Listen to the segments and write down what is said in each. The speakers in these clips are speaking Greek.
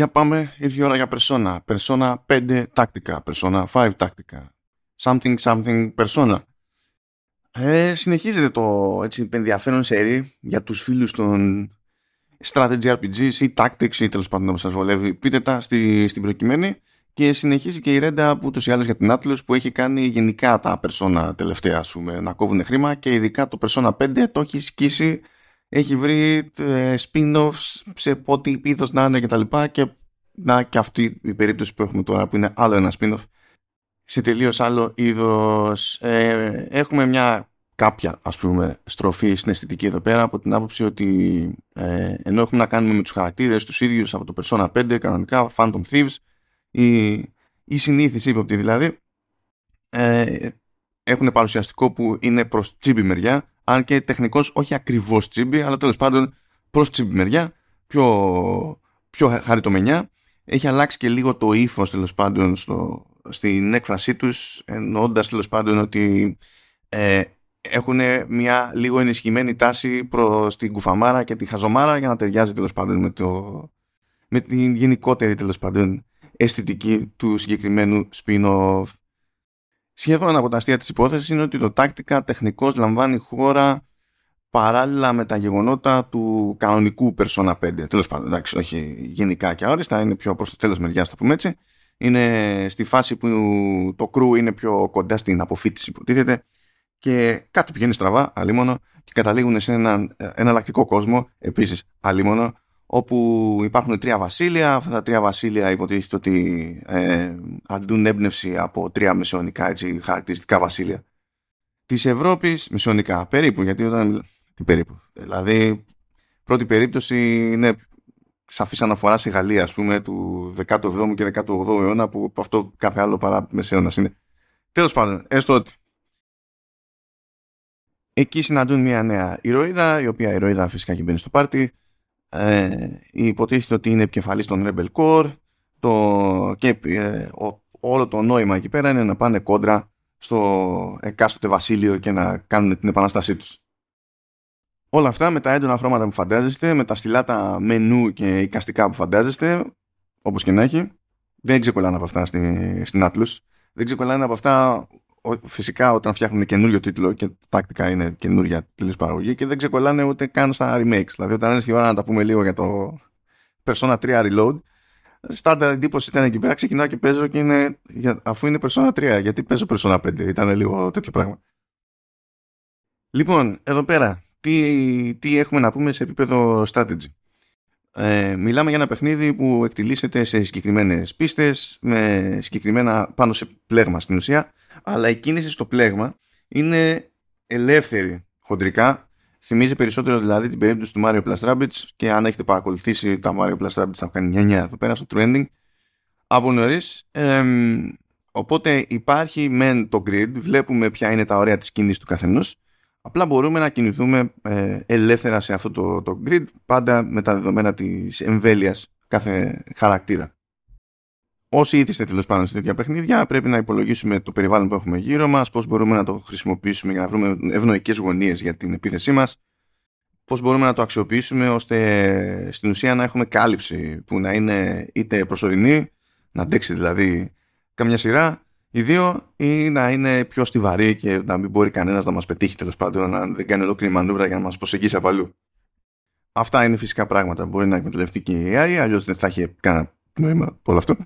Για πάμε, ήρθε η ώρα για Persona. Persona 5 τακτικά, Persona 5 τακτικά. Something, something, Persona. Ε, συνεχίζεται το έτσι, ενδιαφέρον σερί για τους φίλους των strategy RPGs ή tactics ή τέλος πάντων όπως σας βολεύει. Πείτε τα στη, στην προκειμένη και συνεχίζει και η Ρέντα που ούτως ή άλλως για την Atlas που έχει κάνει γενικά τα Persona τελευταία ας πούμε, να κόβουν χρήμα και ειδικά το Persona 5 το έχει σκίσει έχει βρει ε, spin-offs σε ό,τι είδος να είναι και τα λοιπά και να και αυτή η περίπτωση που έχουμε τώρα που είναι άλλο ένα spin-off σε τελείως άλλο είδος. Ε, έχουμε μια κάποια ας πούμε στροφή στην αισθητική εδώ πέρα από την άποψη ότι ε, ενώ έχουμε να κάνουμε με τους χαρακτήρες τους ίδιους από το Persona 5 κανονικά Phantom Thieves η, η συνήθιση ύποπτη δηλαδή ε, έχουν παρουσιαστικό που είναι προς τσίμπη μεριά αν και τεχνικώς όχι ακριβώς τσίμπη αλλά τέλος πάντων προς τσίμπη μεριά πιο, πιο χαριτομενιά έχει αλλάξει και λίγο το ύφος τέλος πάντων στο, στην έκφρασή τους εννοώντας τέλος πάντων ότι ε, έχουν μια λίγο ενισχυμένη τάση προς την κουφαμάρα και τη χαζομάρα για να ταιριάζει τέλος πάντων με, το, με την γενικότερη τέλος πάντων αισθητική του συγκεκριμένου spin-off. Σχεδόν από τα αστεία της υπόθεσης είναι ότι το τάκτικα τεχνικώς λαμβάνει χώρα παράλληλα με τα γεγονότα του κανονικού Persona 5. Τέλος πάντων, εντάξει, όχι γενικά και αόριστα, είναι πιο προς το τέλος μεριάς, το πούμε έτσι. Είναι στη φάση που το crew είναι πιο κοντά στην αποφύτιση που τίθεται και κάτι πηγαίνει στραβά, αλίμονο, και καταλήγουν σε έναν εναλλακτικό κόσμο, επίσης αλίμονο, όπου υπάρχουν τρία βασίλεια. Αυτά τα τρία βασίλεια υποτίθεται ότι ε, αντούν έμπνευση από τρία μεσαιωνικά έτσι, χαρακτηριστικά βασίλεια της Ευρώπης, μεσαιωνικά περίπου, γιατί όταν τι περίπου; Δηλαδή, πρώτη περίπτωση είναι σαφής αναφορά στη Γαλλία, ας πούμε, του 17ου και 18ου αιώνα, που αυτό κάθε άλλο παρά μεσαίωνα είναι. Τέλος πάντων, έστω ότι εκεί συναντούν μια νέα ηρωίδα, η οποία ηρωίδα φυσικά και μπαίνει στο πάρτι. Ε, υποτίθεται ότι είναι επικεφαλής των Rebel Core το, και ε, όλο το νόημα εκεί πέρα είναι να πάνε κόντρα στο εκάστοτε βασίλειο και να κάνουν την επανάστασή τους. Όλα αυτά με τα έντονα χρώματα που φαντάζεστε, με τα στυλάτα μενού και εικαστικά που φαντάζεστε, όπως και να έχει, δεν ξεκολλάνε από αυτά στη, στην Atlus. Δεν ξεκολλάνε από αυτά φυσικά όταν φτιάχνουν καινούριο τίτλο και τακτικά είναι καινούρια τελείως παραγωγή και δεν ξεκολλάνε ούτε καν στα remakes. Δηλαδή όταν έρθει η ώρα να τα πούμε λίγο για το Persona 3 Reload, στάντα εντύπωση ήταν εκεί πέρα, ξεκινάω και παίζω και είναι, αφού είναι Persona 3, γιατί παίζω Persona 5, ήταν λίγο τέτοιο πράγμα. Λοιπόν, εδώ πέρα, τι, τι έχουμε να πούμε σε επίπεδο strategy; Ε, μιλάμε για ένα παιχνίδι που εκτιλήσεται σε συγκεκριμένες πίστες, με συγκεκριμένα πάνω σε πλέγμα στην ουσία, αλλά η κίνηση στο πλέγμα είναι ελεύθερη χοντρικά. Θυμίζει περισσότερο δηλαδή την περίπτωση του Mario Plus Rabbids και αν έχετε παρακολουθήσει τα Mario Plus Rabbids θα κάνει 9 εδώ πέρα στο trending από νωρίς. Ε, οπότε υπάρχει μεν το grid, βλέπουμε ποια είναι τα ωραία της κίνησης του καθενός Απλά μπορούμε να κινηθούμε ε, ελεύθερα σε αυτό το, το grid πάντα με τα δεδομένα της εμβέλειας κάθε χαρακτήρα. Όσοι ήθιστε τέλος πάντων σε τέτοια παιχνίδια, πρέπει να υπολογίσουμε το περιβάλλον που έχουμε γύρω μας, πώς μπορούμε να το χρησιμοποιήσουμε για να βρούμε ευνοϊκές γωνίες για την επίθεσή μας, πώς μπορούμε να το αξιοποιήσουμε ώστε στην ουσία να έχουμε κάλυψη που να είναι είτε προσωρινή, να αντέξει δηλαδή καμιά σειρά, οι δύο ή να είναι πιο στιβαροί και να μην μπορεί κανένας να μας πετύχει τέλος πάντων, να δεν κάνει ολόκληρη μανούβρα για να μας προσεγγίσει από αλλού. Αυτά είναι φυσικά πράγματα. Μπορεί να εκμεταλλευτεί και η AI, αλλιώς δεν θα έχει κανένα νόημα όλο αυτό.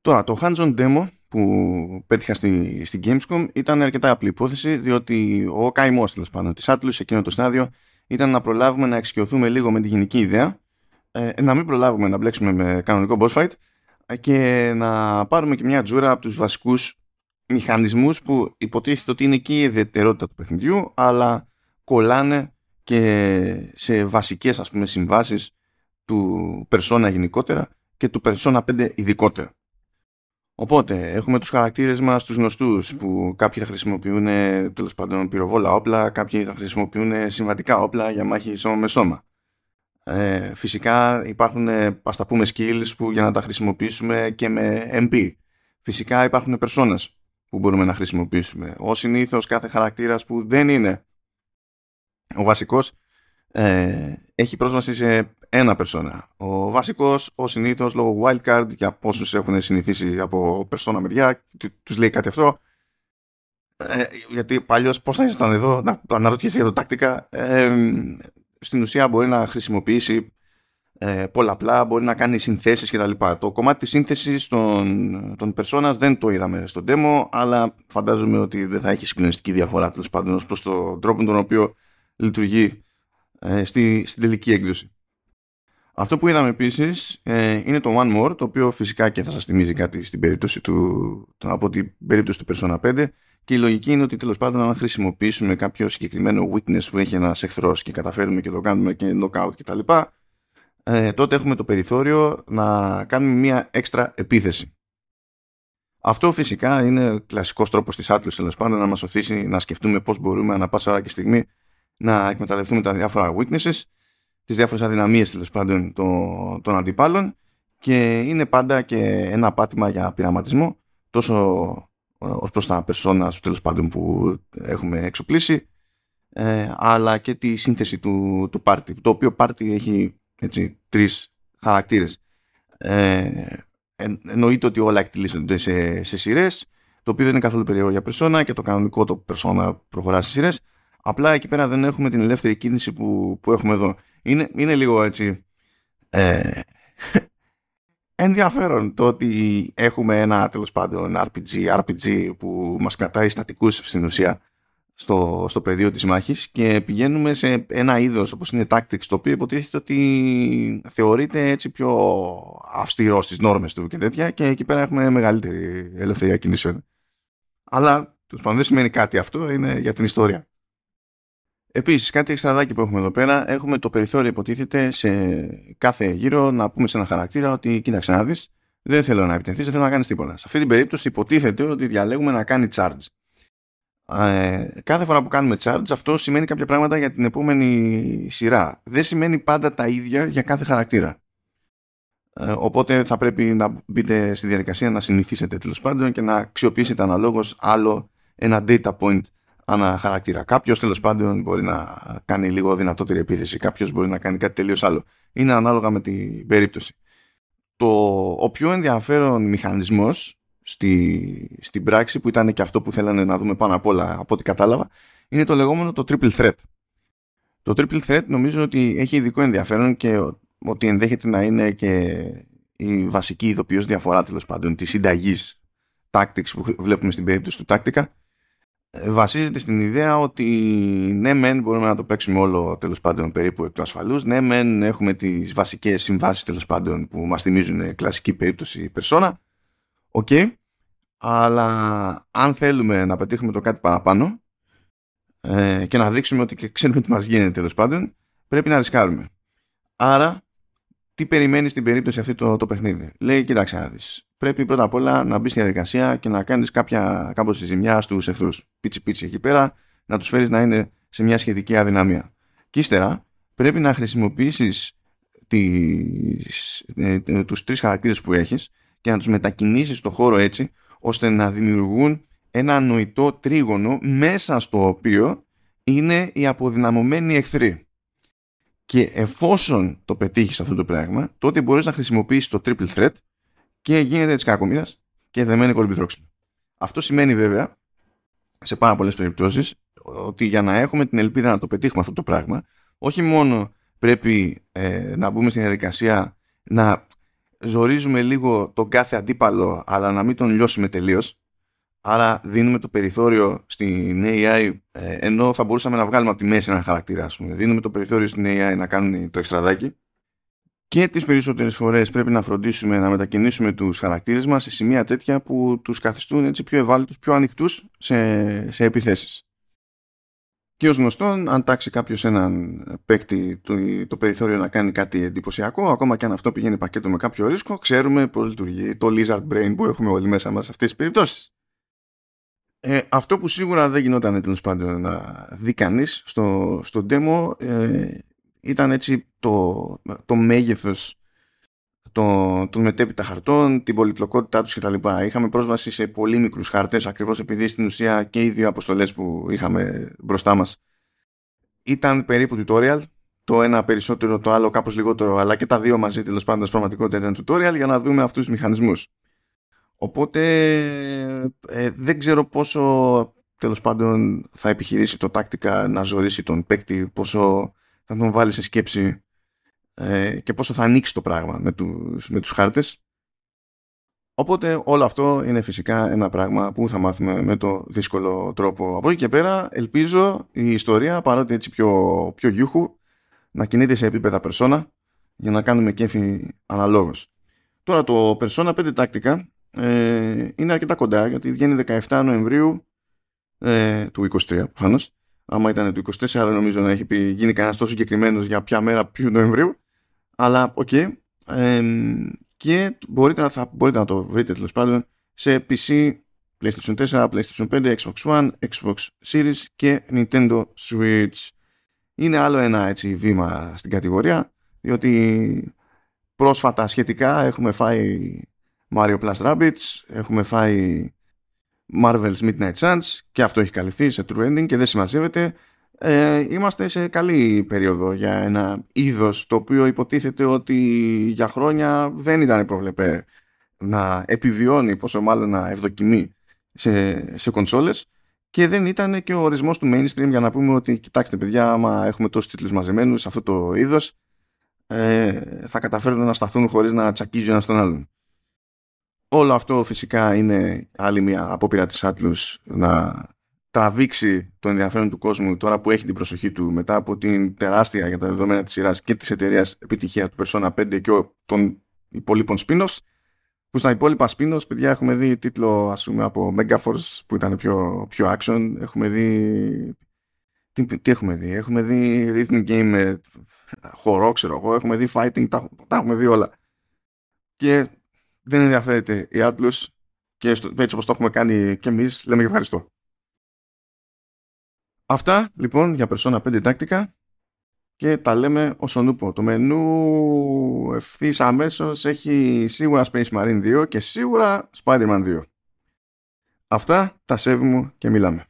Τώρα, το hands-on demo που πέτυχα στη, στη Gamescom ήταν αρκετά απλή υπόθεση, διότι ο καημός τέλος πάντων της Atlas σε εκείνο το στάδιο ήταν να προλάβουμε να εξοικειωθούμε λίγο με τη γενική ιδέα, ε, να μην προλάβουμε να μπλέξουμε με κανονικό boss fight και να πάρουμε και μια τζούρα από τους βασικούς μηχανισμούς που υποτίθεται ότι είναι και η ιδιαιτερότητα του παιχνιδιού αλλά κολλάνε και σε βασικές ας πούμε συμβάσεις του Persona γενικότερα και του Persona 5 ειδικότερα. Οπότε έχουμε τους χαρακτήρες μας τους γνωστούς που κάποιοι θα χρησιμοποιούν τέλος πάντων πυροβόλα όπλα, κάποιοι θα χρησιμοποιούν συμβατικά όπλα για μάχη σώμα με σώμα. Ε, φυσικά υπάρχουν ε, ας τα πούμε skills που για να τα χρησιμοποιήσουμε και με MP. Φυσικά υπάρχουν personas που μπορούμε να χρησιμοποιήσουμε. Ο συνήθως κάθε χαρακτήρας που δεν είναι ο βασικός ε, έχει πρόσβαση σε ένα περσόνα. Ο βασικός, ο συνήθως, λόγω wildcard, για πόσους έχουν συνηθίσει από περσόνα μεριά, τους λέει κάτι αυτό. Ε, γιατί παλιώς πώς θα ήσασταν εδώ, να το αναρωτιέσαι για το τακτικά. Ε, στην ουσία μπορεί να χρησιμοποιήσει ε, πολλαπλά, μπορεί να κάνει συνθέσεις κτλ. Το κομμάτι της σύνθεσης των, των personas δεν το είδαμε στο demo, αλλά φαντάζομαι ότι δεν θα έχει συγκλονιστική διαφορά τέλος πάντων προς τον τρόπο τον οποίο λειτουργεί ε, στη, στην τελική έκδοση. Αυτό που είδαμε επίσης ε, είναι το One More, το οποίο φυσικά και θα σας θυμίζει κάτι στην περίπτωση του, από την περίπτωση του Persona 5 και η λογική είναι ότι τέλος πάντων αν χρησιμοποιήσουμε κάποιο συγκεκριμένο weakness που έχει ένας εχθρός και καταφέρουμε και το κάνουμε και knockout κτλ ε, τότε έχουμε το περιθώριο να κάνουμε μια έξτρα επίθεση. Αυτό φυσικά είναι κλασικός τρόπος της Atlas τέλος πάντων να μας οθήσει να σκεφτούμε πώς μπορούμε ανά πάσα ώρα και στιγμή να εκμεταλλευτούμε τα διάφορα weaknesses, τις διάφορες αδυναμίες τέλος πάντων των, των αντιπάλων και είναι πάντα και ένα πάτημα για πειραματισμό τόσο ε, ως προς τα περσόνα τέλος πάντων που έχουμε εξοπλίσει ε, αλλά και τη σύνθεση του, του πάρτι το οποίο πάρτι έχει έτσι, τρεις χαρακτήρες. Ε, εννοείται ότι όλα εκτελήσονται σε, σε σειρές, το οποίο δεν είναι καθόλου περίεργο για περσόνα και το κανονικό το περσόνα προχωρά σε σειρές. Απλά εκεί πέρα δεν έχουμε την ελεύθερη κίνηση που, που έχουμε εδώ. Είναι, είναι λίγο έτσι. Ε, ενδιαφέρον το ότι έχουμε ένα τέλος πάντων RPG, RPG που μας κρατάει στατικούς στην ουσία στο, στο πεδίο της μάχης και πηγαίνουμε σε ένα είδος όπως είναι Tactics το οποίο υποτίθεται ότι θεωρείται έτσι πιο αυστηρό στις νόρμες του και τέτοια και εκεί πέρα έχουμε μεγαλύτερη ελευθερία κινήσεων. Αλλά τους πάντων δεν σημαίνει κάτι αυτό, είναι για την ιστορία. Επίσης κάτι εξτραδάκι που έχουμε εδώ πέρα έχουμε το περιθώριο υποτίθεται σε κάθε γύρο να πούμε σε ένα χαρακτήρα ότι κοίταξε να δεις δεν θέλω να επιτεθείς, δεν θέλω να κάνεις τίποτα. Σε αυτή την περίπτωση υποτίθεται ότι διαλέγουμε να κάνει charge ε, κάθε φορά που κάνουμε charge αυτό σημαίνει κάποια πράγματα για την επόμενη σειρά. Δεν σημαίνει πάντα τα ίδια για κάθε χαρακτήρα. Ε, οπότε θα πρέπει να μπείτε στη διαδικασία να συνηθίσετε τέλος πάντων και να αξιοποιήσετε αναλόγως άλλο ένα data point ανά χαρακτήρα. Κάποιος τέλος πάντων μπορεί να κάνει λίγο δυνατότερη επίθεση, κάποιος μπορεί να κάνει κάτι τελείως άλλο. Είναι ανάλογα με την περίπτωση. Το, ο πιο ενδιαφέρον μηχανισμός στη, στην πράξη που ήταν και αυτό που θέλανε να δούμε πάνω απ' όλα από ό,τι κατάλαβα είναι το λεγόμενο το triple threat. Το triple threat νομίζω ότι έχει ειδικό ενδιαφέρον και ότι ενδέχεται να είναι και η βασική ειδοποιώς διαφορά τέλος πάντων της συνταγής tactics που βλέπουμε στην περίπτωση του Tactica ε, βασίζεται στην ιδέα ότι ναι μεν μπορούμε να το παίξουμε όλο τέλος πάντων περίπου εκ του ασφαλούς ναι μεν έχουμε τις βασικές συμβάσεις τέλος πάντων που μας θυμίζουν κλασική περίπτωση Persona OK. Αλλά αν θέλουμε να πετύχουμε το κάτι παραπάνω ε, και να δείξουμε ότι και ξέρουμε τι μας γίνεται τέλος πάντων, πρέπει να ρισκάρουμε. Άρα, τι περιμένεις στην περίπτωση αυτή το, το παιχνίδι; Λέει, κοιτάξτε να δεις. Πρέπει πρώτα απ' όλα να μπεις στη διαδικασία και να κάνεις κάποια κάπως τη ζημιά στους εχθρούς. Πίτσι πίτσι εκεί πέρα, να τους φέρεις να είναι σε μια σχετική αδυναμία. Και ύστερα πρέπει να χρησιμοποιήσεις τις, ε, τους τρεις χαρακτήρες που έχεις και να τους μετακινήσεις στο χώρο έτσι ώστε να δημιουργούν ένα νοητό τρίγωνο μέσα στο οποίο είναι οι αποδυναμωμένοι εχθροί. Και εφόσον το πετύχεις αυτό το πράγμα, τότε μπορείς να χρησιμοποιήσεις το triple threat και γίνεται της κακομοίρας και δεμένη κολυμπηθρόξιμο. Αυτό σημαίνει βέβαια, σε πάρα πολλές περιπτώσεις, ότι για να έχουμε την ελπίδα να το πετύχουμε αυτό το πράγμα, όχι μόνο πρέπει ε, να μπούμε στην διαδικασία να ζορίζουμε λίγο τον κάθε αντίπαλο αλλά να μην τον λιώσουμε τελείως. Άρα δίνουμε το περιθώριο στην AI ε, ενώ θα μπορούσαμε να βγάλουμε από τη μέση ένα χαρακτήρα ας πούμε. Δίνουμε το περιθώριο στην AI να κάνουν το εξτραδάκι και τις περισσότερες φορές πρέπει να φροντίσουμε να μετακινήσουμε τους χαρακτήρες μας σε σημεία τέτοια που τους καθιστούν έτσι πιο ευάλωτους, πιο ανοιχτούς σε, σε επιθέσεις. Και ως γνωστόν, αν τάξει κάποιος έναν παίκτη το, το περιθώριο να κάνει κάτι εντυπωσιακό, ακόμα και αν αυτό πηγαίνει πακέτο με κάποιο ρίσκο, ξέρουμε πώς λειτουργεί το lizard brain που έχουμε όλοι μέσα μας σε αυτές τις περιπτώσεις. Ε, αυτό που σίγουρα δεν γινόταν τέλος πάντων να δει κανείς στο, στο demo ε, ήταν έτσι το, το μέγεθος των, των μετέπειτα χαρτών, την πολυπλοκότητά τους κτλ. Είχαμε πρόσβαση σε πολύ μικρούς χάρτε, ακριβώς επειδή στην ουσία και οι δύο αποστολές που είχαμε μπροστά μας ήταν περίπου tutorial το ένα περισσότερο, το άλλο κάπως λιγότερο, αλλά και τα δύο μαζί τέλος πάντων πραγματικότητα ήταν tutorial για να δούμε αυτούς τους μηχανισμούς. Οπότε ε, δεν ξέρω πόσο τέλος πάντων θα επιχειρήσει το τάκτικα να ζωρίσει τον παίκτη, πόσο θα τον βάλεις σε σκέψη ε, και πόσο θα ανοίξει το πράγμα με τους, με τους χάρτες. Οπότε όλο αυτό είναι φυσικά ένα πράγμα που θα μάθουμε με το δύσκολο τρόπο. Από εκεί και πέρα ελπίζω η ιστορία παρότι έτσι πιο, πιο γιούχου να κινείται σε επίπεδα Persona για να κάνουμε κέφι αναλόγως. Τώρα το Persona 5 Tactica ε, είναι αρκετά κοντά γιατί βγαίνει 17 Νοεμβρίου ε, του 23 προφανώς. Άμα ήταν του 24 δεν νομίζω να έχει πει, γίνει κανένας τόσο συγκεκριμένος για ποια μέρα ποιου Νοεμβρίου. Αλλά OK. Okay. Ε, και μπορείτε να, θα, μπορείτε να το βρείτε τέλος πάντων σε PC, PlayStation 4, PlayStation 5, Xbox One, Xbox Series και Nintendo Switch. Είναι άλλο ένα έτσι βήμα στην κατηγορία διότι πρόσφατα σχετικά έχουμε φάει Mario Plus Rabbids, έχουμε φάει Marvel's Midnight Suns και αυτό έχει καλυφθεί σε True Ending και δεν συμμαζεύεται. Ε, είμαστε σε καλή περίοδο για ένα είδος το οποίο υποτίθεται ότι για χρόνια δεν ήταν προβλεπέ να επιβιώνει πόσο μάλλον να ευδοκιμεί σε, σε κονσόλες και δεν ήταν και ο ορισμός του mainstream για να πούμε ότι κοιτάξτε παιδιά άμα έχουμε τόσους τίτλους μαζεμένους σε αυτό το είδος ε, θα καταφέρουν να σταθούν χωρίς να τσακίζει ένας τον άλλον. Όλο αυτό φυσικά είναι άλλη μια απόπειρα της Atlus να τραβήξει το ενδιαφέρον του κόσμου τώρα που έχει την προσοχή του μετά από την τεράστια για τα δεδομένα της σειράς και της εταιρείας επιτυχία του Persona 5 και των υπολείπων spin-offs. Που στα υπόλοιπα spin-offs παιδιά έχουμε δει τίτλο ας πούμε από Megaforce που ήταν πιο, πιο action. Έχουμε δει τι, τι έχουμε δει; Έχουμε δει rhythm game χορό ξέρω εγώ. Έχουμε δει fighting τα, τα έχουμε δει όλα. Και δεν ενδιαφέρεται η Atlas και στο, έτσι όπως το έχουμε κάνει και εμείς λέμε και ευχαριστώ. Αυτά λοιπόν για Persona 5 τάκτικα και τα λέμε όσον ούπο. Το μενού ευθύς αμέσως έχει σίγουρα Space Marine 2 και σίγουρα Spider-Man 2. Αυτά τα σέβουμε και μιλάμε.